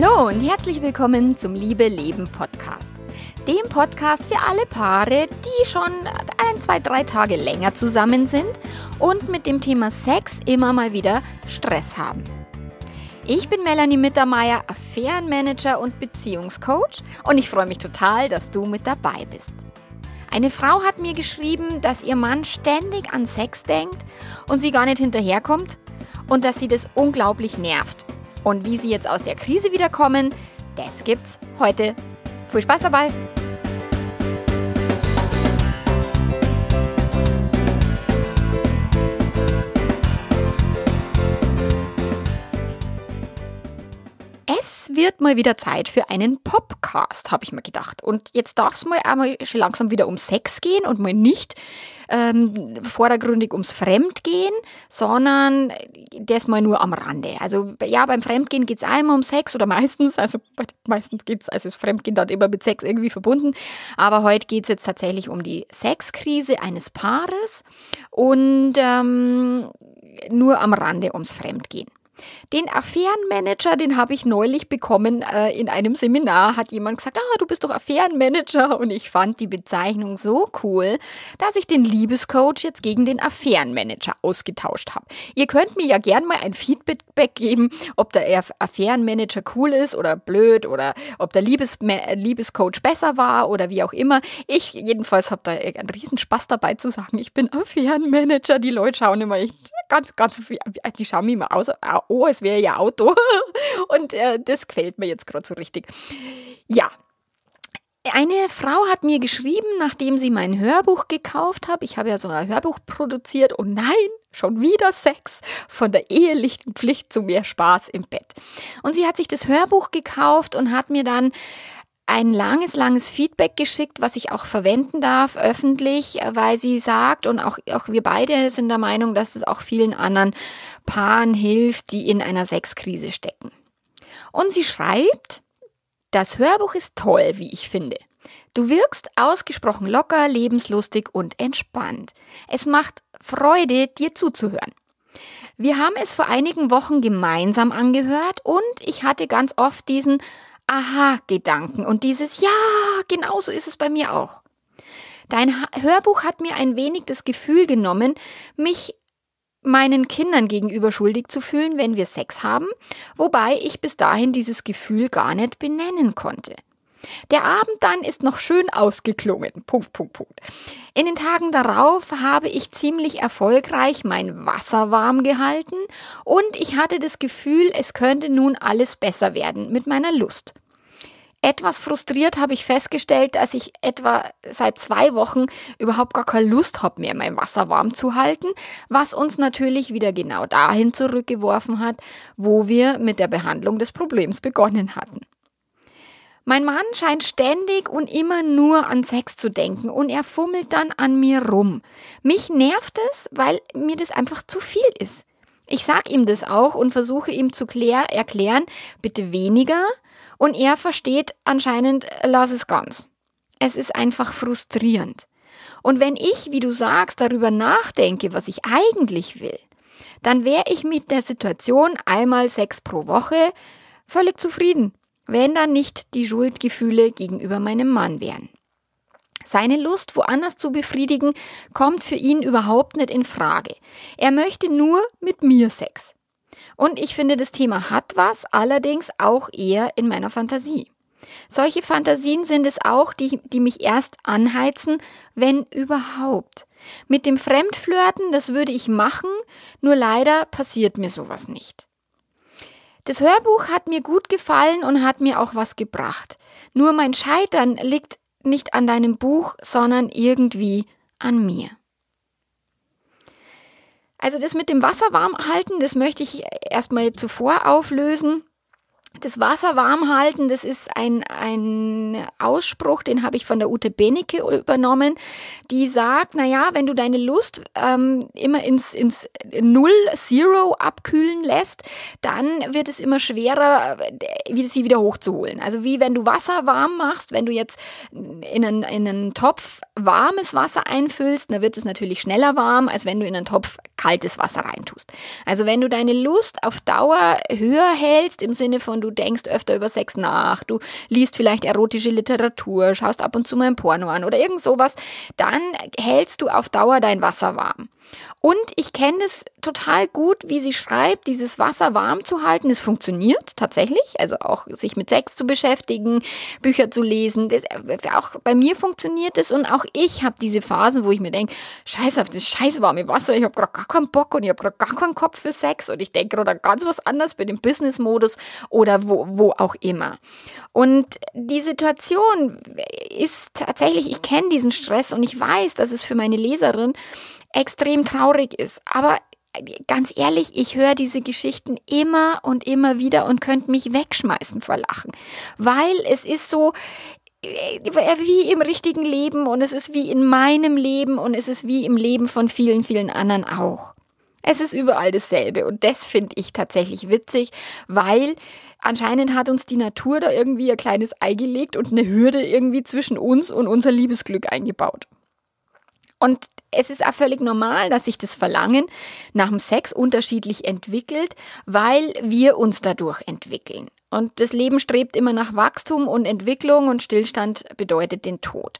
Hallo und herzlich willkommen zum Liebe Leben Podcast. Dem Podcast für alle Paare, die schon ein, zwei, drei Tage länger zusammen sind und mit dem Thema Sex immer mal wieder Stress haben. Ich bin Melanie Mittermeier, Affärenmanager und Beziehungscoach und ich freue mich total, dass du mit dabei bist. Eine Frau hat mir geschrieben, dass ihr Mann ständig an Sex denkt und sie gar nicht hinterherkommt und dass sie das unglaublich nervt. Und wie sie jetzt aus der Krise wiederkommen, das gibt's heute. Viel Spaß dabei! Wird mal wieder Zeit für einen Popcast, habe ich mir gedacht. Und jetzt darf es mal einmal schon langsam wieder um Sex gehen und mal nicht ähm, vordergründig ums Fremdgehen, sondern das mal nur am Rande. Also ja, beim Fremdgehen geht es einmal um Sex oder meistens, also meistens geht es, also das Fremdgehen dann immer mit Sex irgendwie verbunden. Aber heute geht es jetzt tatsächlich um die Sexkrise eines Paares und ähm, nur am Rande ums Fremdgehen. Den Affärenmanager, den habe ich neulich bekommen äh, in einem Seminar, hat jemand gesagt, ah, du bist doch Affärenmanager und ich fand die Bezeichnung so cool, dass ich den Liebescoach jetzt gegen den Affärenmanager ausgetauscht habe. Ihr könnt mir ja gern mal ein Feedback geben, ob der Affärenmanager cool ist oder blöd oder ob der Liebes Liebescoach besser war oder wie auch immer. Ich jedenfalls habe da einen riesen Spaß dabei zu sagen, ich bin Affärenmanager. Die Leute schauen immer echt ganz, ganz, die schauen mich immer aus, oh, es wäre ja Auto. Und äh, das gefällt mir jetzt gerade so richtig. Ja. Eine Frau hat mir geschrieben, nachdem sie mein Hörbuch gekauft hat. Ich habe ja so ein Hörbuch produziert und nein, schon wieder Sex von der ehelichen Pflicht zu mehr Spaß im Bett. Und sie hat sich das Hörbuch gekauft und hat mir dann ein langes, langes Feedback geschickt, was ich auch verwenden darf öffentlich, weil sie sagt, und auch, auch wir beide sind der Meinung, dass es auch vielen anderen Paaren hilft, die in einer Sexkrise stecken. Und sie schreibt, das Hörbuch ist toll, wie ich finde. Du wirkst ausgesprochen locker, lebenslustig und entspannt. Es macht Freude, dir zuzuhören. Wir haben es vor einigen Wochen gemeinsam angehört und ich hatte ganz oft diesen Aha-Gedanken und dieses Ja, genau so ist es bei mir auch. Dein Hörbuch hat mir ein wenig das Gefühl genommen, mich meinen Kindern gegenüber schuldig zu fühlen, wenn wir Sex haben, wobei ich bis dahin dieses Gefühl gar nicht benennen konnte. Der Abend dann ist noch schön ausgeklungen. Punkt, Punkt, Punkt. In den Tagen darauf habe ich ziemlich erfolgreich mein Wasser warm gehalten und ich hatte das Gefühl, es könnte nun alles besser werden mit meiner Lust. Etwas frustriert habe ich festgestellt, dass ich etwa seit zwei Wochen überhaupt gar keine Lust habe mehr, mein Wasser warm zu halten, was uns natürlich wieder genau dahin zurückgeworfen hat, wo wir mit der Behandlung des Problems begonnen hatten. Mein Mann scheint ständig und immer nur an Sex zu denken und er fummelt dann an mir rum. Mich nervt es, weil mir das einfach zu viel ist. Ich sag ihm das auch und versuche ihm zu klär, erklären, bitte weniger, und er versteht anscheinend, lass es ganz. Es ist einfach frustrierend. Und wenn ich, wie du sagst, darüber nachdenke, was ich eigentlich will, dann wäre ich mit der Situation einmal sechs pro Woche völlig zufrieden wenn dann nicht die Schuldgefühle gegenüber meinem Mann wären. Seine Lust, woanders zu befriedigen, kommt für ihn überhaupt nicht in Frage. Er möchte nur mit mir Sex. Und ich finde, das Thema hat was, allerdings auch eher in meiner Fantasie. Solche Fantasien sind es auch, die, die mich erst anheizen, wenn überhaupt. Mit dem Fremdflirten, das würde ich machen, nur leider passiert mir sowas nicht. Das Hörbuch hat mir gut gefallen und hat mir auch was gebracht. Nur mein Scheitern liegt nicht an deinem Buch, sondern irgendwie an mir. Also das mit dem Wasser warm halten, das möchte ich erstmal zuvor auflösen. Das Wasser warm halten, das ist ein, ein Ausspruch, den habe ich von der Ute Benecke übernommen, die sagt, naja, wenn du deine Lust ähm, immer ins, ins Null, Zero abkühlen lässt, dann wird es immer schwerer, sie wieder hochzuholen. Also wie wenn du Wasser warm machst, wenn du jetzt in einen, in einen Topf warmes Wasser einfüllst, dann wird es natürlich schneller warm, als wenn du in einen Topf kaltes Wasser reintust. Also wenn du deine Lust auf Dauer höher hältst, im Sinne von du denkst öfter über Sex nach, du liest vielleicht erotische Literatur, schaust ab und zu mal ein Porno an oder irgend sowas, dann hältst du auf Dauer dein Wasser warm. Und ich kenne es total gut, wie sie schreibt, dieses Wasser warm zu halten. Es funktioniert tatsächlich. Also auch sich mit Sex zu beschäftigen, Bücher zu lesen. Das, auch bei mir funktioniert es. Und auch ich habe diese Phasen, wo ich mir denke, scheiß auf das scheiß warme Wasser. Ich habe gerade gar keinen Bock und ich habe gerade gar keinen Kopf für Sex. Und ich denke gerade ganz was anderes bei dem Business-Modus oder wo, wo auch immer. Und die Situation ist tatsächlich, ich kenne diesen Stress und ich weiß, dass es für meine Leserin extrem traurig ist. Aber ganz ehrlich, ich höre diese Geschichten immer und immer wieder und könnte mich wegschmeißen vor Lachen. Weil es ist so, äh, wie im richtigen Leben und es ist wie in meinem Leben und es ist wie im Leben von vielen, vielen anderen auch. Es ist überall dasselbe und das finde ich tatsächlich witzig, weil anscheinend hat uns die Natur da irgendwie ein kleines Ei gelegt und eine Hürde irgendwie zwischen uns und unser Liebesglück eingebaut. Und es ist auch völlig normal, dass sich das Verlangen nach dem Sex unterschiedlich entwickelt, weil wir uns dadurch entwickeln. Und das Leben strebt immer nach Wachstum und Entwicklung und Stillstand bedeutet den Tod.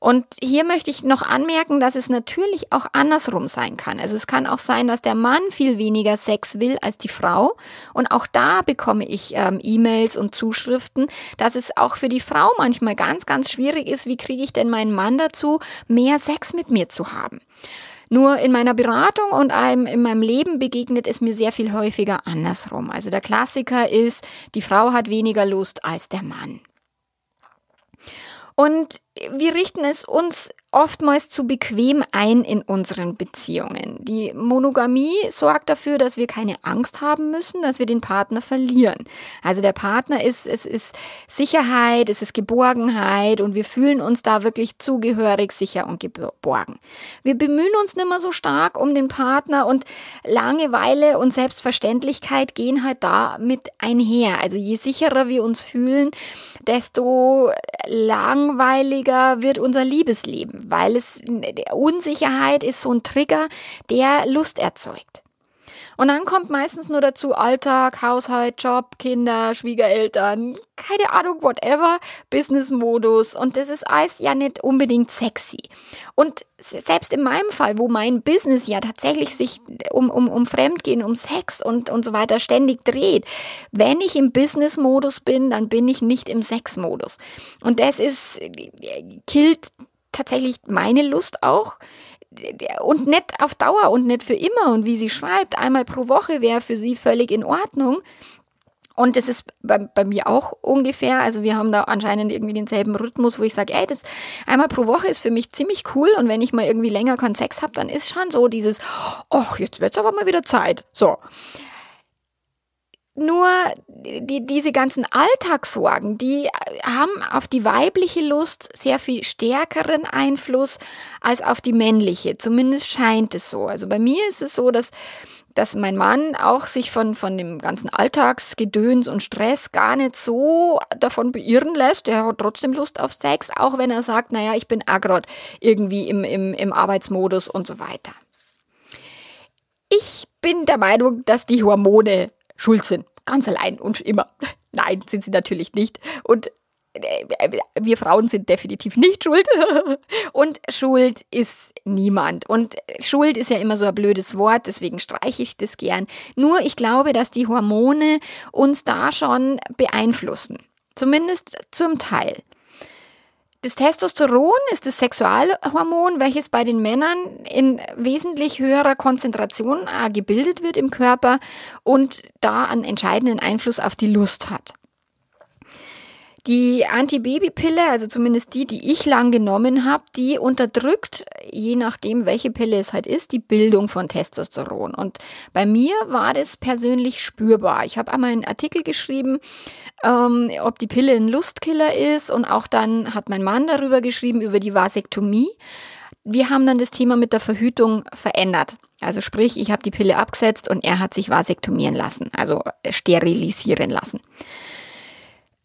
Und hier möchte ich noch anmerken, dass es natürlich auch andersrum sein kann. Also es kann auch sein, dass der Mann viel weniger Sex will als die Frau. Und auch da bekomme ich ähm, E-Mails und Zuschriften, dass es auch für die Frau manchmal ganz, ganz schwierig ist, wie kriege ich denn meinen Mann dazu, mehr Sex mit mir zu haben. Nur in meiner Beratung und einem, in meinem Leben begegnet es mir sehr viel häufiger andersrum. Also der Klassiker ist, die Frau hat weniger Lust als der Mann. Und wir richten es uns oftmals zu bequem ein in unseren Beziehungen. Die Monogamie sorgt dafür, dass wir keine Angst haben müssen, dass wir den Partner verlieren. Also der Partner ist, es ist Sicherheit, es ist Geborgenheit und wir fühlen uns da wirklich zugehörig, sicher und geborgen. Wir bemühen uns nicht mehr so stark um den Partner und Langeweile und Selbstverständlichkeit gehen halt da mit einher. Also je sicherer wir uns fühlen, desto langweiliger wird unser Liebesleben, weil es Unsicherheit ist so ein Trigger, der Lust erzeugt. Und dann kommt meistens nur dazu Alltag, Haushalt, Job, Kinder, Schwiegereltern, keine Ahnung, whatever, Business-Modus. Und das ist alles ja nicht unbedingt sexy. Und selbst in meinem Fall, wo mein Business ja tatsächlich sich um, um, um Fremdgehen, um Sex und, und so weiter ständig dreht, wenn ich im Business-Modus bin, dann bin ich nicht im Sex-Modus. Und das ist, killt tatsächlich meine Lust auch und nicht auf Dauer und nicht für immer. Und wie sie schreibt, einmal pro Woche wäre für sie völlig in Ordnung. Und das ist bei, bei, mir auch ungefähr. Also wir haben da anscheinend irgendwie denselben Rhythmus, wo ich sage, ey, das einmal pro Woche ist für mich ziemlich cool. Und wenn ich mal irgendwie länger keinen Sex habe, dann ist schon so dieses, ach, jetzt wird's aber mal wieder Zeit. So. Nur die, diese ganzen Alltagssorgen, die haben auf die weibliche Lust sehr viel stärkeren Einfluss als auf die männliche. Zumindest scheint es so. Also bei mir ist es so, dass, dass mein Mann auch sich von, von dem ganzen Alltagsgedöns und Stress gar nicht so davon beirren lässt. Er hat trotzdem Lust auf Sex, auch wenn er sagt, naja, ich bin agrot irgendwie im, im, im Arbeitsmodus und so weiter. Ich bin der Meinung, dass die Hormone schuld sind. Ganz allein und immer. Nein, sind sie natürlich nicht. Und äh, wir Frauen sind definitiv nicht schuld. Und Schuld ist niemand. Und Schuld ist ja immer so ein blödes Wort, deswegen streiche ich das gern. Nur ich glaube, dass die Hormone uns da schon beeinflussen. Zumindest zum Teil. Das Testosteron ist das Sexualhormon, welches bei den Männern in wesentlich höherer Konzentration äh, gebildet wird im Körper und da einen entscheidenden Einfluss auf die Lust hat. Die Antibabypille, also zumindest die, die ich lang genommen habe, die unterdrückt, je nachdem, welche Pille es halt ist, die Bildung von Testosteron. Und bei mir war das persönlich spürbar. Ich habe einmal einen Artikel geschrieben, ähm, ob die Pille ein Lustkiller ist und auch dann hat mein Mann darüber geschrieben, über die Vasektomie. Wir haben dann das Thema mit der Verhütung verändert. Also sprich, ich habe die Pille abgesetzt und er hat sich vasektomieren lassen, also sterilisieren lassen.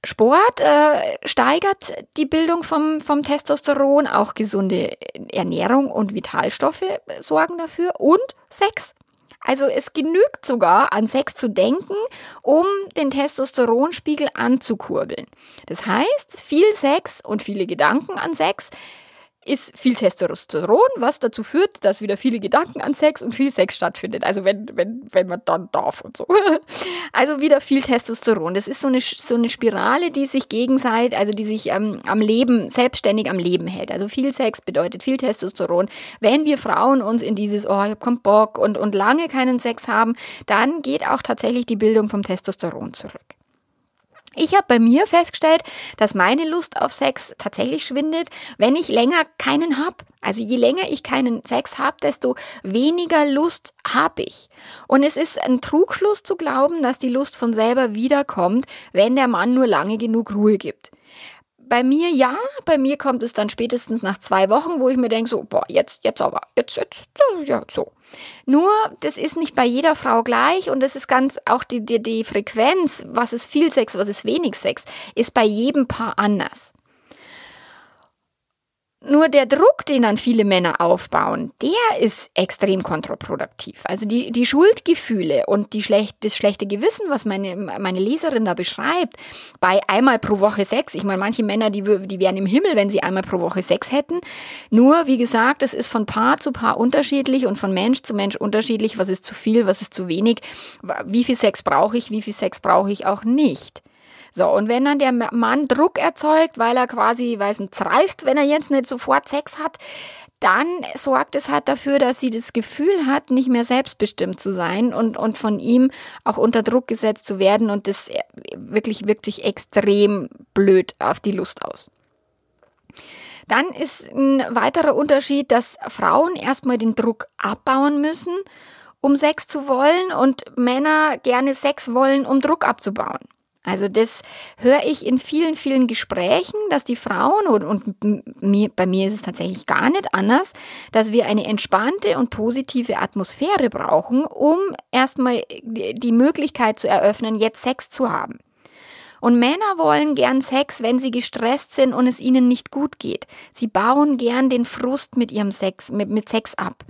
Sport äh, steigert die Bildung vom, vom Testosteron, auch gesunde Ernährung und Vitalstoffe sorgen dafür und Sex. Also es genügt sogar, an Sex zu denken, um den Testosteronspiegel anzukurbeln. Das heißt, viel Sex und viele Gedanken an Sex ist viel Testosteron, was dazu führt, dass wieder viele Gedanken an Sex und viel Sex stattfindet. Also wenn, wenn, wenn man dann darf und so. Also wieder viel Testosteron. Das ist so eine, so eine Spirale, die sich gegenseitig, also die sich ähm, am Leben, selbstständig am Leben hält. Also viel Sex bedeutet viel Testosteron. Wenn wir Frauen uns in dieses, oh, ich hab keinen Bock und, und lange keinen Sex haben, dann geht auch tatsächlich die Bildung vom Testosteron zurück. Ich habe bei mir festgestellt, dass meine Lust auf Sex tatsächlich schwindet, wenn ich länger keinen habe. Also je länger ich keinen Sex habe, desto weniger Lust habe ich. Und es ist ein Trugschluss zu glauben, dass die Lust von selber wiederkommt, wenn der Mann nur lange genug Ruhe gibt. Bei mir ja, bei mir kommt es dann spätestens nach zwei Wochen, wo ich mir denke, so, boah, jetzt, jetzt aber, jetzt, jetzt, ja, so. Nur, das ist nicht bei jeder Frau gleich und das ist ganz, auch die, die, die Frequenz, was ist viel Sex, was ist wenig Sex, ist bei jedem Paar anders. Nur der Druck, den dann viele Männer aufbauen, der ist extrem kontraproduktiv. Also die, die Schuldgefühle und die schlecht, das schlechte Gewissen, was meine, meine Leserin da beschreibt, bei einmal pro Woche Sex. Ich meine, manche Männer, die, die wären im Himmel, wenn sie einmal pro Woche Sex hätten. Nur, wie gesagt, es ist von Paar zu Paar unterschiedlich und von Mensch zu Mensch unterschiedlich. Was ist zu viel, was ist zu wenig? Wie viel Sex brauche ich, wie viel Sex brauche ich auch nicht? So, und wenn dann der Mann Druck erzeugt, weil er quasi, weiß nicht, zerreißt, wenn er jetzt nicht sofort Sex hat, dann sorgt es halt dafür, dass sie das Gefühl hat, nicht mehr selbstbestimmt zu sein und, und von ihm auch unter Druck gesetzt zu werden. Und das äh, wirklich wirkt sich extrem blöd auf die Lust aus. Dann ist ein weiterer Unterschied, dass Frauen erstmal den Druck abbauen müssen, um Sex zu wollen und Männer gerne Sex wollen, um Druck abzubauen. Also das höre ich in vielen, vielen Gesprächen, dass die Frauen und, und mir, bei mir ist es tatsächlich gar nicht anders, dass wir eine entspannte und positive Atmosphäre brauchen, um erstmal die Möglichkeit zu eröffnen, jetzt Sex zu haben. Und Männer wollen gern Sex, wenn sie gestresst sind und es ihnen nicht gut geht. Sie bauen gern den Frust mit ihrem Sex, mit, mit Sex ab.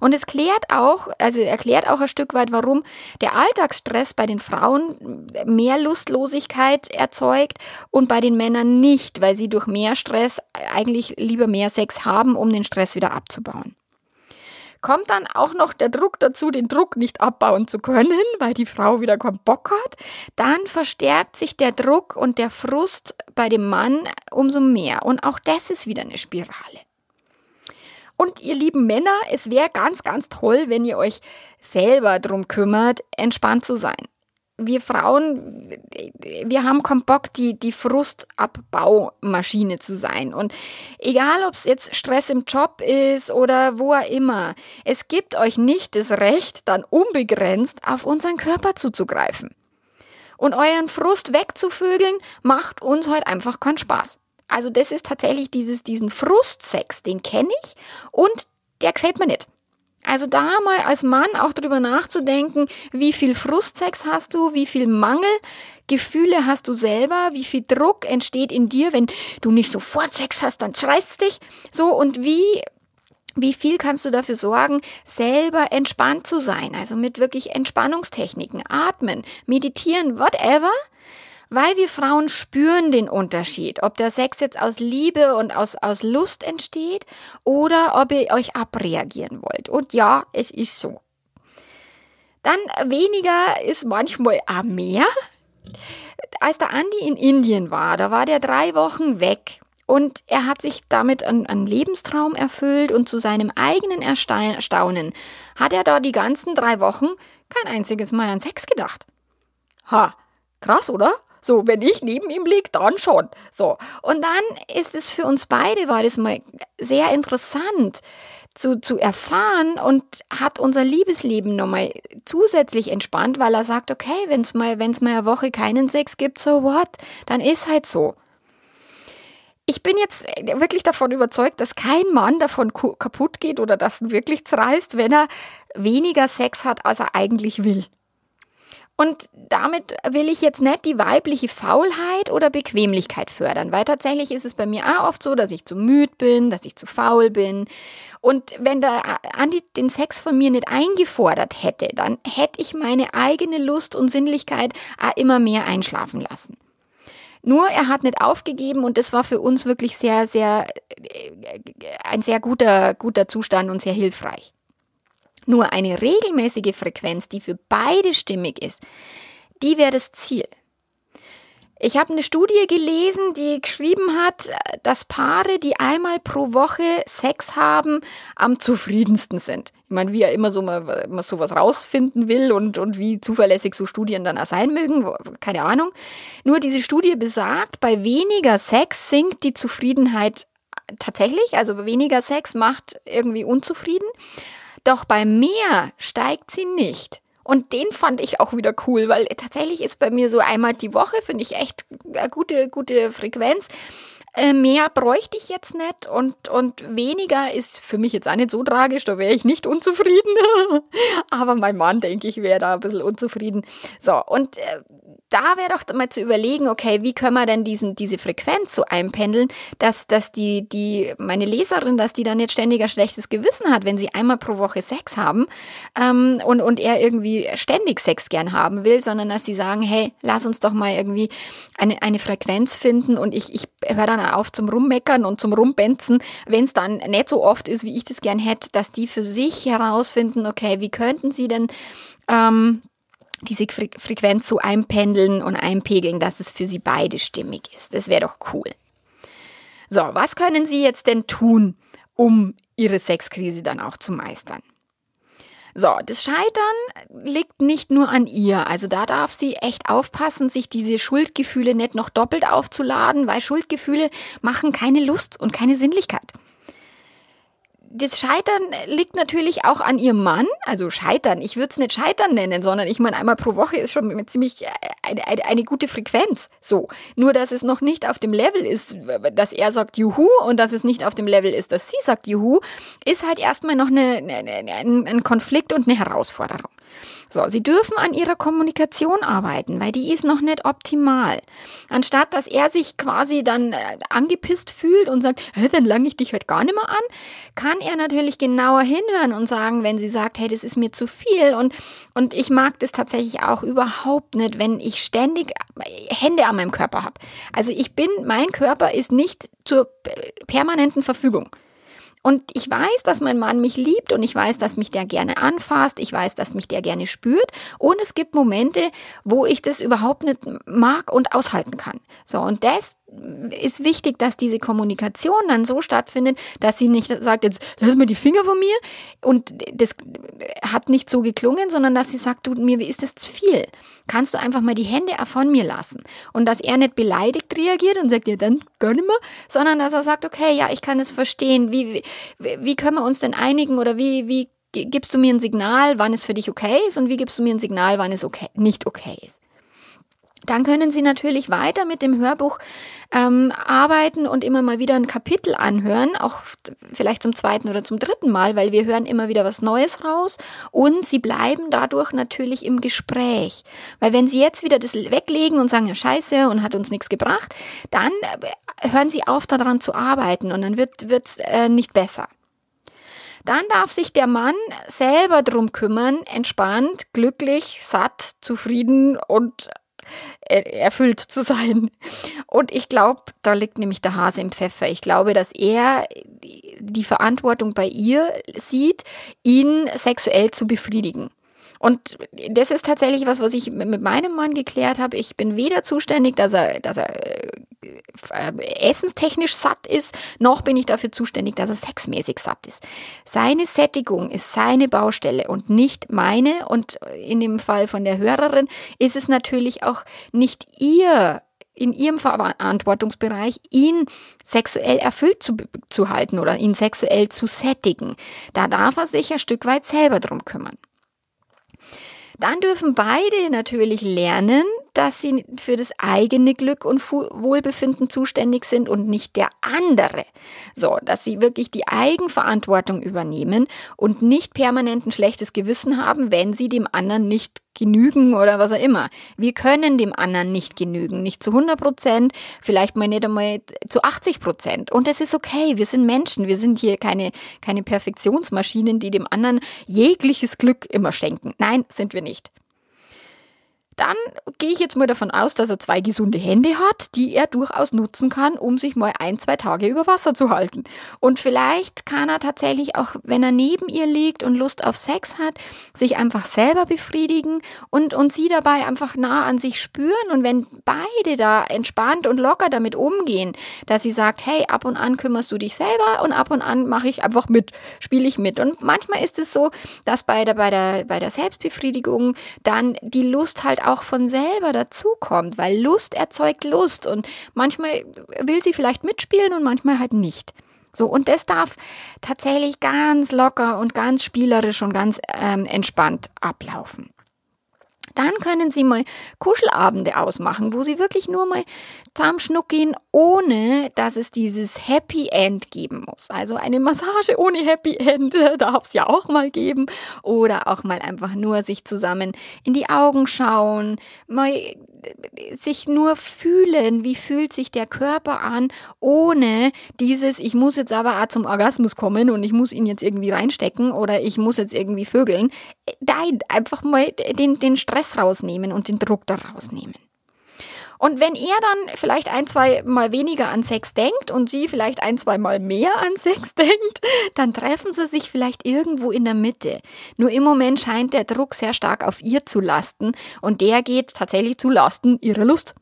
Und es klärt auch, also erklärt auch ein Stück weit, warum der Alltagsstress bei den Frauen mehr Lustlosigkeit erzeugt und bei den Männern nicht, weil sie durch mehr Stress eigentlich lieber mehr Sex haben, um den Stress wieder abzubauen. Kommt dann auch noch der Druck dazu, den Druck nicht abbauen zu können, weil die Frau wieder keinen Bock hat, dann verstärkt sich der Druck und der Frust bei dem Mann umso mehr. Und auch das ist wieder eine Spirale. Und ihr lieben Männer, es wäre ganz, ganz toll, wenn ihr euch selber darum kümmert, entspannt zu sein. Wir Frauen, wir haben keinen Bock, die, die Frustabbaumaschine zu sein. Und egal, ob es jetzt Stress im Job ist oder wo auch immer, es gibt euch nicht das Recht, dann unbegrenzt auf unseren Körper zuzugreifen. Und euren Frust wegzuvögeln, macht uns heute einfach keinen Spaß. Also das ist tatsächlich dieses, diesen Frustsex, den kenne ich und der gefällt mir nicht. Also da mal als Mann auch darüber nachzudenken, wie viel Frustsex hast du, wie viel Mangelgefühle hast du selber, wie viel Druck entsteht in dir, wenn du nicht sofort Sex hast, dann schreist dich. So und wie wie viel kannst du dafür sorgen, selber entspannt zu sein? Also mit wirklich Entspannungstechniken, atmen, meditieren, whatever weil wir Frauen spüren den Unterschied, ob der Sex jetzt aus Liebe und aus, aus Lust entsteht oder ob ihr euch abreagieren wollt. Und ja, es ist so. Dann weniger ist manchmal auch mehr. Als der Andi in Indien war, da war der drei Wochen weg. Und er hat sich damit einen, einen Lebenstraum erfüllt und zu seinem eigenen Erstaunen hat er da die ganzen drei Wochen kein einziges Mal an Sex gedacht. Ha, krass, oder? So, wenn ich neben ihm liege, dann schon. So. Und dann ist es für uns beide, war das mal sehr interessant zu, zu erfahren und hat unser Liebesleben nochmal zusätzlich entspannt, weil er sagt, okay, wenn es mal, wenn's mal eine Woche keinen Sex gibt, so what, dann ist halt so. Ich bin jetzt wirklich davon überzeugt, dass kein Mann davon kaputt geht oder das wirklich zerreißt, wenn er weniger Sex hat, als er eigentlich will. Und damit will ich jetzt nicht die weibliche Faulheit oder Bequemlichkeit fördern, weil tatsächlich ist es bei mir auch oft so, dass ich zu müde bin, dass ich zu faul bin. Und wenn der Andi den Sex von mir nicht eingefordert hätte, dann hätte ich meine eigene Lust und Sinnlichkeit immer mehr einschlafen lassen. Nur er hat nicht aufgegeben und das war für uns wirklich sehr, sehr, äh, ein sehr guter, guter Zustand und sehr hilfreich. Nur eine regelmäßige Frequenz, die für beide stimmig ist, die wäre das Ziel. Ich habe eine Studie gelesen, die geschrieben hat, dass Paare, die einmal pro Woche Sex haben, am zufriedensten sind. Ich meine, wie er immer so mal, mal sowas rausfinden will und, und wie zuverlässig so Studien dann auch sein mögen, keine Ahnung. Nur diese Studie besagt, bei weniger Sex sinkt die Zufriedenheit tatsächlich, also weniger Sex macht irgendwie unzufrieden. Doch bei mehr steigt sie nicht. Und den fand ich auch wieder cool, weil tatsächlich ist bei mir so einmal die Woche, finde ich echt eine gute, gute Frequenz. Äh, mehr bräuchte ich jetzt nicht und, und weniger ist für mich jetzt auch nicht so tragisch, da wäre ich nicht unzufrieden. Aber mein Mann, denke ich, wäre da ein bisschen unzufrieden. So, und äh, da wäre doch mal zu überlegen, okay, wie können wir denn diesen, diese Frequenz so einpendeln, dass, dass die, die, meine Leserin, dass die dann jetzt ständig ein schlechtes Gewissen hat, wenn sie einmal pro Woche Sex haben ähm, und, und er irgendwie ständig Sex gern haben will, sondern dass sie sagen, hey, lass uns doch mal irgendwie eine, eine Frequenz finden und ich, ich höre dann auf zum Rummeckern und zum Rumbenzen, wenn es dann nicht so oft ist, wie ich das gern hätte, dass die für sich herausfinden, okay, wie könnten sie denn ähm, diese Frequenz so einpendeln und einpegeln, dass es für sie beide stimmig ist. Das wäre doch cool. So, was können Sie jetzt denn tun, um Ihre Sexkrise dann auch zu meistern? So, das Scheitern liegt nicht nur an ihr. Also da darf sie echt aufpassen, sich diese Schuldgefühle nicht noch doppelt aufzuladen, weil Schuldgefühle machen keine Lust und keine Sinnlichkeit das Scheitern liegt natürlich auch an ihrem Mann. Also Scheitern, ich würde es nicht Scheitern nennen, sondern ich meine, einmal pro Woche ist schon ziemlich äh, eine, eine, eine, gute Frequenz. So. Nur, dass es noch nicht auf dem Level ist, dass er sagt Juhu und dass es nicht auf dem Level ist, dass sie sagt Juhu, ist halt erstmal noch eine, ein Konflikt und eine Herausforderung. So, Sie dürfen an Ihrer Kommunikation arbeiten, weil die ist noch nicht optimal. Anstatt, dass er sich quasi dann äh, angepisst fühlt und sagt, hey, dann lange ich dich heute gar nicht mehr an, kann er natürlich genauer hinhören und sagen, wenn sie sagt, hey, das ist mir zu viel und, und ich mag das tatsächlich auch überhaupt nicht, wenn ich ständig Hände an meinem Körper habe. Also ich bin, mein Körper ist nicht zur permanenten Verfügung. Und ich weiß, dass mein Mann mich liebt und ich weiß, dass mich der gerne anfasst, ich weiß, dass mich der gerne spürt und es gibt Momente, wo ich das überhaupt nicht mag und aushalten kann. So, und das ist wichtig, dass diese Kommunikation dann so stattfindet, dass sie nicht sagt, jetzt lass mal die Finger von mir und das hat nicht so geklungen, sondern dass sie sagt, du, mir ist das zu viel. Kannst du einfach mal die Hände von mir lassen? Und dass er nicht beleidigt reagiert und sagt, ja, dann nicht mehr, sondern dass er sagt, okay, ja, ich kann es verstehen. Wie, wie, wie können wir uns denn einigen oder wie, wie gibst du mir ein Signal, wann es für dich okay ist und wie gibst du mir ein Signal, wann es okay, nicht okay ist? Dann können Sie natürlich weiter mit dem Hörbuch ähm, arbeiten und immer mal wieder ein Kapitel anhören, auch vielleicht zum zweiten oder zum dritten Mal, weil wir hören immer wieder was Neues raus und Sie bleiben dadurch natürlich im Gespräch. Weil wenn Sie jetzt wieder das weglegen und sagen, ja scheiße und hat uns nichts gebracht, dann äh, hören Sie auf daran zu arbeiten und dann wird es äh, nicht besser. Dann darf sich der Mann selber drum kümmern, entspannt, glücklich, satt, zufrieden und erfüllt zu sein. Und ich glaube, da liegt nämlich der Hase im Pfeffer. Ich glaube, dass er die Verantwortung bei ihr sieht, ihn sexuell zu befriedigen. Und das ist tatsächlich was, was ich mit meinem Mann geklärt habe. Ich bin weder zuständig, dass er, dass er äh, essenstechnisch satt ist, noch bin ich dafür zuständig, dass er sexmäßig satt ist. Seine Sättigung ist seine Baustelle und nicht meine. Und in dem Fall von der Hörerin ist es natürlich auch nicht ihr in ihrem Verantwortungsbereich, ihn sexuell erfüllt zu, zu halten oder ihn sexuell zu sättigen. Da darf er sich ein Stück weit selber drum kümmern. Dann dürfen beide natürlich lernen, dass sie für das eigene Glück und Wohlbefinden zuständig sind und nicht der andere. So, dass sie wirklich die Eigenverantwortung übernehmen und nicht permanent ein schlechtes Gewissen haben, wenn sie dem anderen nicht genügen oder was auch immer. Wir können dem anderen nicht genügen, nicht zu 100 Prozent, vielleicht mal nicht einmal zu 80 Prozent. Und es ist okay, wir sind Menschen, wir sind hier keine, keine Perfektionsmaschinen, die dem anderen jegliches Glück immer schenken. Nein, sind wir nicht dann gehe ich jetzt mal davon aus, dass er zwei gesunde Hände hat, die er durchaus nutzen kann, um sich mal ein, zwei Tage über Wasser zu halten. Und vielleicht kann er tatsächlich auch, wenn er neben ihr liegt und Lust auf Sex hat, sich einfach selber befriedigen und, und sie dabei einfach nah an sich spüren. Und wenn beide da entspannt und locker damit umgehen, dass sie sagt, hey, ab und an kümmerst du dich selber und ab und an mache ich einfach mit, spiele ich mit. Und manchmal ist es so, dass bei der, bei der, bei der Selbstbefriedigung dann die Lust halt auch auch von selber dazukommt, weil Lust erzeugt Lust und manchmal will sie vielleicht mitspielen und manchmal halt nicht. So, und das darf tatsächlich ganz locker und ganz spielerisch und ganz ähm, entspannt ablaufen. Dann können Sie mal Kuschelabende ausmachen, wo Sie wirklich nur mal zusammenschnuckeln, ohne dass es dieses Happy End geben muss. Also eine Massage ohne Happy End darf es ja auch mal geben. Oder auch mal einfach nur sich zusammen in die Augen schauen, mal sich nur fühlen, wie fühlt sich der Körper an, ohne dieses, ich muss jetzt aber auch zum Orgasmus kommen und ich muss ihn jetzt irgendwie reinstecken oder ich muss jetzt irgendwie vögeln. Nein, einfach mal den, den Stress rausnehmen und den Druck da rausnehmen. Und wenn er dann vielleicht ein, zwei Mal weniger an Sex denkt und sie vielleicht ein, zwei Mal mehr an Sex denkt, dann treffen sie sich vielleicht irgendwo in der Mitte. Nur im Moment scheint der Druck sehr stark auf ihr zu lasten und der geht tatsächlich zu Lasten ihrer Lust.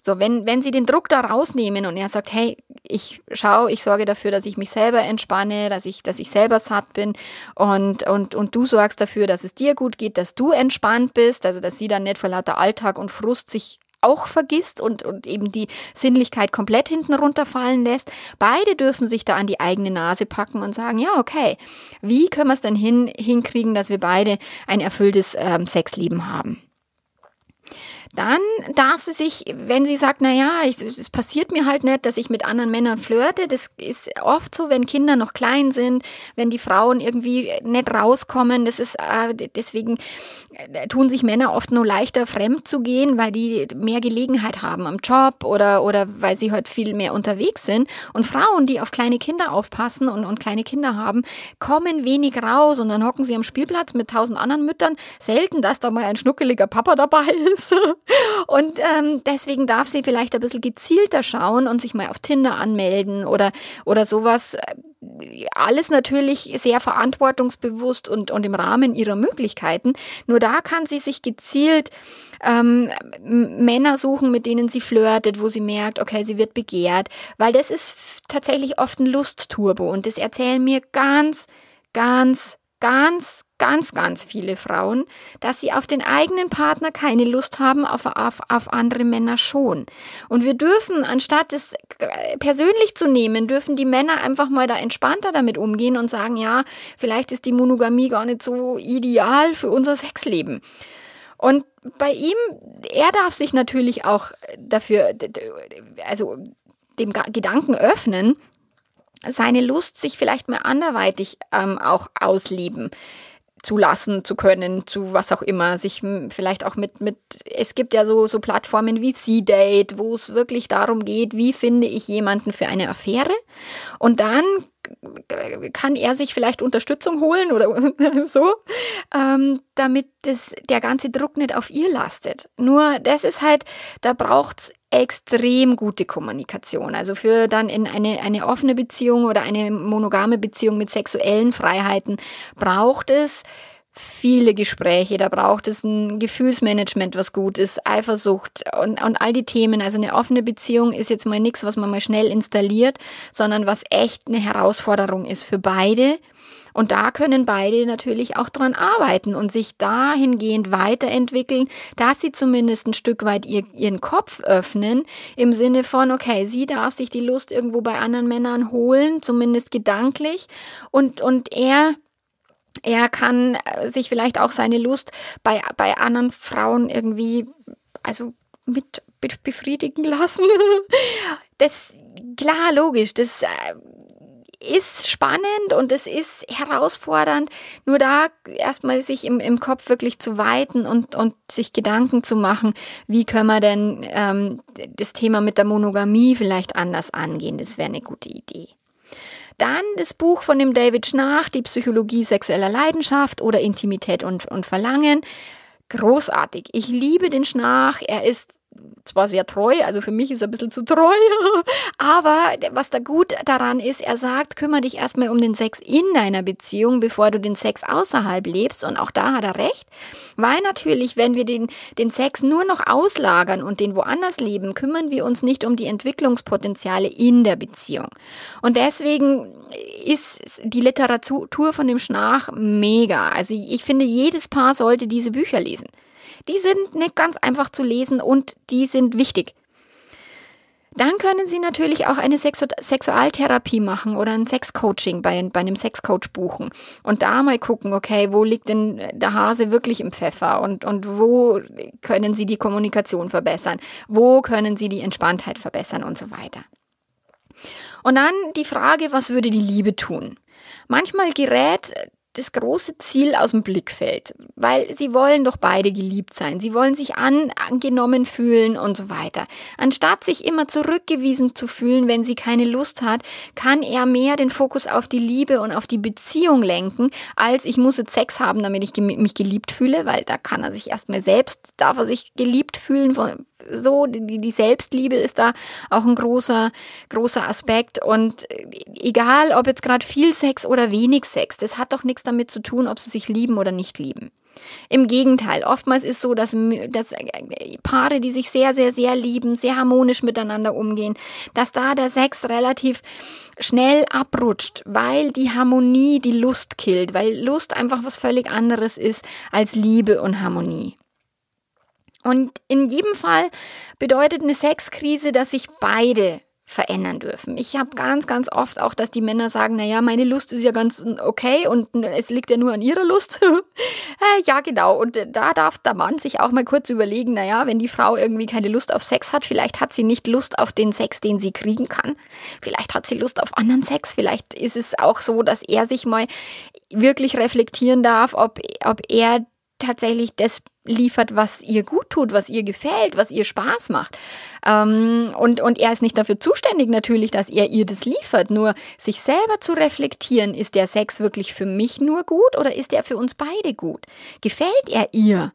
So, wenn, wenn sie den Druck da rausnehmen und er sagt, hey, ich schaue, ich sorge dafür, dass ich mich selber entspanne, dass ich, dass ich selber satt bin und, und, und du sorgst dafür, dass es dir gut geht, dass du entspannt bist, also dass sie dann nicht vor lauter Alltag und Frust sich auch vergisst und, und eben die Sinnlichkeit komplett hinten runterfallen lässt. Beide dürfen sich da an die eigene Nase packen und sagen, ja, okay, wie können wir es denn hin, hinkriegen, dass wir beide ein erfülltes ähm, Sexleben haben? Dann darf sie sich, wenn sie sagt, na ja, es passiert mir halt nicht, dass ich mit anderen Männern flirte, das ist oft so, wenn Kinder noch klein sind, wenn die Frauen irgendwie nicht rauskommen, das ist äh, deswegen äh, tun sich Männer oft nur leichter fremd zu gehen, weil die mehr Gelegenheit haben am Job oder oder weil sie halt viel mehr unterwegs sind und Frauen, die auf kleine Kinder aufpassen und, und kleine Kinder haben, kommen wenig raus und dann hocken sie am Spielplatz mit tausend anderen Müttern, selten, dass da mal ein schnuckeliger Papa dabei ist. Und ähm, deswegen darf sie vielleicht ein bisschen gezielter schauen und sich mal auf Tinder anmelden oder, oder sowas. Alles natürlich sehr verantwortungsbewusst und, und im Rahmen ihrer Möglichkeiten. Nur da kann sie sich gezielt ähm, Männer suchen, mit denen sie flirtet, wo sie merkt, okay, sie wird begehrt, weil das ist tatsächlich oft ein Lustturbo und das erzählen mir ganz, ganz, ganz, ganz, ganz viele Frauen, dass sie auf den eigenen Partner keine Lust haben, auf, auf, auf andere Männer schon. Und wir dürfen, anstatt es persönlich zu nehmen, dürfen die Männer einfach mal da entspannter damit umgehen und sagen, ja, vielleicht ist die Monogamie gar nicht so ideal für unser Sexleben. Und bei ihm, er darf sich natürlich auch dafür, also dem Gedanken öffnen, seine Lust sich vielleicht mal anderweitig ähm, auch ausleben zulassen zu können, zu was auch immer, sich vielleicht auch mit, mit, es gibt ja so, so Plattformen wie C-Date, wo es wirklich darum geht, wie finde ich jemanden für eine Affäre? Und dann kann er sich vielleicht Unterstützung holen oder so, ähm, damit das, der ganze Druck nicht auf ihr lastet. Nur das ist halt, da braucht es extrem gute Kommunikation. Also für dann in eine, eine offene Beziehung oder eine monogame Beziehung mit sexuellen Freiheiten braucht es viele Gespräche, da braucht es ein Gefühlsmanagement, was gut ist, Eifersucht und, und all die Themen. Also eine offene Beziehung ist jetzt mal nichts, was man mal schnell installiert, sondern was echt eine Herausforderung ist für beide. Und da können beide natürlich auch dran arbeiten und sich dahingehend weiterentwickeln, dass sie zumindest ein Stück weit ihr, ihren Kopf öffnen, im Sinne von, okay, sie darf sich die Lust irgendwo bei anderen Männern holen, zumindest gedanklich, und, und er er kann äh, sich vielleicht auch seine Lust bei, bei anderen Frauen irgendwie also mit befriedigen lassen. Das, klar, logisch, das äh, ist spannend und es ist herausfordernd, nur da erstmal sich im, im Kopf wirklich zu weiten und, und sich Gedanken zu machen, wie können wir denn ähm, das Thema mit der Monogamie vielleicht anders angehen. Das wäre eine gute Idee. Dann das Buch von dem David Schnach, Die Psychologie sexueller Leidenschaft oder Intimität und, und Verlangen. Großartig. Ich liebe den Schnach. Er ist zwar sehr treu, also für mich ist er ein bisschen zu treu, aber was da gut daran ist, er sagt, kümmere dich erstmal um den Sex in deiner Beziehung, bevor du den Sex außerhalb lebst und auch da hat er recht, weil natürlich, wenn wir den, den Sex nur noch auslagern und den woanders leben, kümmern wir uns nicht um die Entwicklungspotenziale in der Beziehung. Und deswegen ist die Literatur von dem Schnach mega. Also ich finde, jedes Paar sollte diese Bücher lesen. Die sind nicht ganz einfach zu lesen und die sind wichtig. Dann können Sie natürlich auch eine Sexu Sexualtherapie machen oder ein Sexcoaching bei, bei einem Sexcoach buchen und da mal gucken, okay, wo liegt denn der Hase wirklich im Pfeffer und, und wo können Sie die Kommunikation verbessern, wo können Sie die Entspanntheit verbessern und so weiter. Und dann die Frage, was würde die Liebe tun? Manchmal gerät das große Ziel aus dem Blickfeld, weil sie wollen doch beide geliebt sein, sie wollen sich an, angenommen fühlen und so weiter. Anstatt sich immer zurückgewiesen zu fühlen, wenn sie keine Lust hat, kann er mehr den Fokus auf die Liebe und auf die Beziehung lenken, als ich muss jetzt Sex haben, damit ich mich geliebt fühle, weil da kann er sich erstmal selbst, darf er sich geliebt fühlen, so, die, die Selbstliebe ist da auch ein großer, großer Aspekt. Und egal, ob jetzt gerade viel Sex oder wenig Sex, das hat doch nichts damit zu tun, ob sie sich lieben oder nicht lieben. Im Gegenteil, oftmals ist so, dass, dass Paare, die sich sehr, sehr, sehr lieben, sehr harmonisch miteinander umgehen, dass da der Sex relativ schnell abrutscht, weil die Harmonie die Lust killt, weil Lust einfach was völlig anderes ist als Liebe und Harmonie. Und in jedem Fall bedeutet eine Sexkrise, dass sich beide verändern dürfen. Ich habe ganz, ganz oft auch, dass die Männer sagen, naja, meine Lust ist ja ganz okay und es liegt ja nur an ihrer Lust. Äh, ja, genau. Und da darf der Mann sich auch mal kurz überlegen, naja, wenn die Frau irgendwie keine Lust auf Sex hat, vielleicht hat sie nicht Lust auf den Sex, den sie kriegen kann. Vielleicht hat sie Lust auf anderen Sex. Vielleicht ist es auch so, dass er sich mal wirklich reflektieren darf, ob, ob er tatsächlich das liefert, was ihr gut tut, was ihr gefällt, was ihr Spaß macht. Ähm, und, und er ist nicht dafür zuständig natürlich, dass er ihr das liefert. Nur sich selber zu reflektieren, ist der Sex wirklich für mich nur gut oder ist er für uns beide gut? Gefällt er ihr?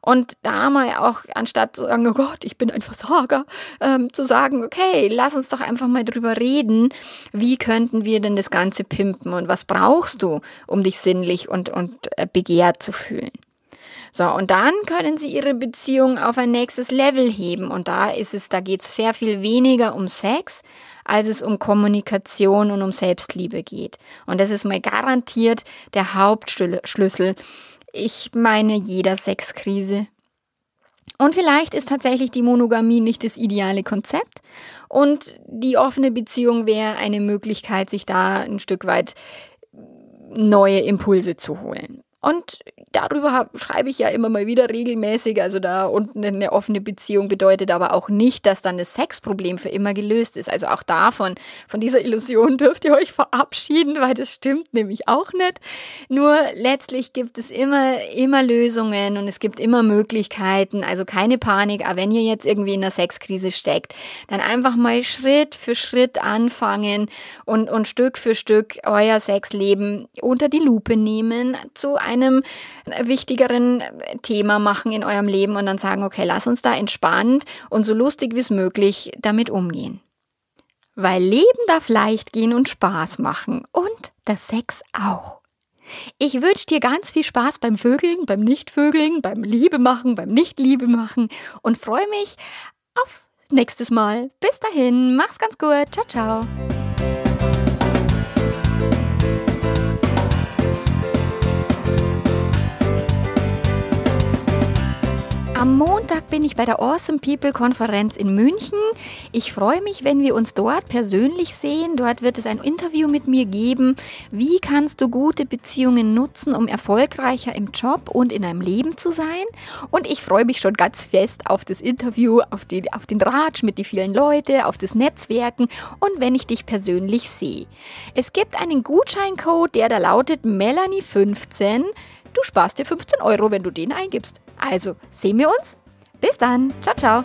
Und da mal auch, anstatt zu sagen, oh Gott, ich bin ein Versager, ähm, zu sagen, okay, lass uns doch einfach mal drüber reden, wie könnten wir denn das Ganze pimpen und was brauchst du, um dich sinnlich und, und äh, begehrt zu fühlen. So, und dann können sie ihre Beziehung auf ein nächstes Level heben. Und da ist es, da geht es sehr viel weniger um Sex, als es um Kommunikation und um Selbstliebe geht. Und das ist mal garantiert der Hauptschlüssel. Ich meine jeder Sexkrise. Und vielleicht ist tatsächlich die Monogamie nicht das ideale Konzept und die offene Beziehung wäre eine Möglichkeit, sich da ein Stück weit neue Impulse zu holen. Und darüber schreibe ich ja immer mal wieder regelmäßig. Also da unten eine offene Beziehung bedeutet aber auch nicht, dass dann das Sexproblem für immer gelöst ist. Also auch davon, von dieser Illusion dürft ihr euch verabschieden, weil das stimmt nämlich auch nicht. Nur letztlich gibt es immer, immer Lösungen und es gibt immer Möglichkeiten. Also keine Panik, aber wenn ihr jetzt irgendwie in einer Sexkrise steckt, dann einfach mal Schritt für Schritt anfangen und, und Stück für Stück euer Sexleben unter die Lupe nehmen zu einem wichtigeren Thema machen in eurem Leben und dann sagen, okay, lass uns da entspannt und so lustig wie es möglich damit umgehen. Weil Leben darf leicht gehen und Spaß machen und das Sex auch. Ich wünsche dir ganz viel Spaß beim Vögeln, beim Nichtvögeln, beim Liebe machen, beim Nicht-Liebe machen und freue mich auf nächstes Mal. Bis dahin, mach's ganz gut. Ciao, ciao. Am Montag bin ich bei der Awesome People Konferenz in München. Ich freue mich, wenn wir uns dort persönlich sehen. Dort wird es ein Interview mit mir geben. Wie kannst du gute Beziehungen nutzen, um erfolgreicher im Job und in deinem Leben zu sein? Und ich freue mich schon ganz fest auf das Interview, auf, die, auf den Ratsch mit den vielen Leuten, auf das Netzwerken und wenn ich dich persönlich sehe. Es gibt einen Gutscheincode, der da lautet Melanie15. Du sparst dir 15 Euro, wenn du den eingibst. Also, sehen wir uns? Bis dann. Ciao, ciao.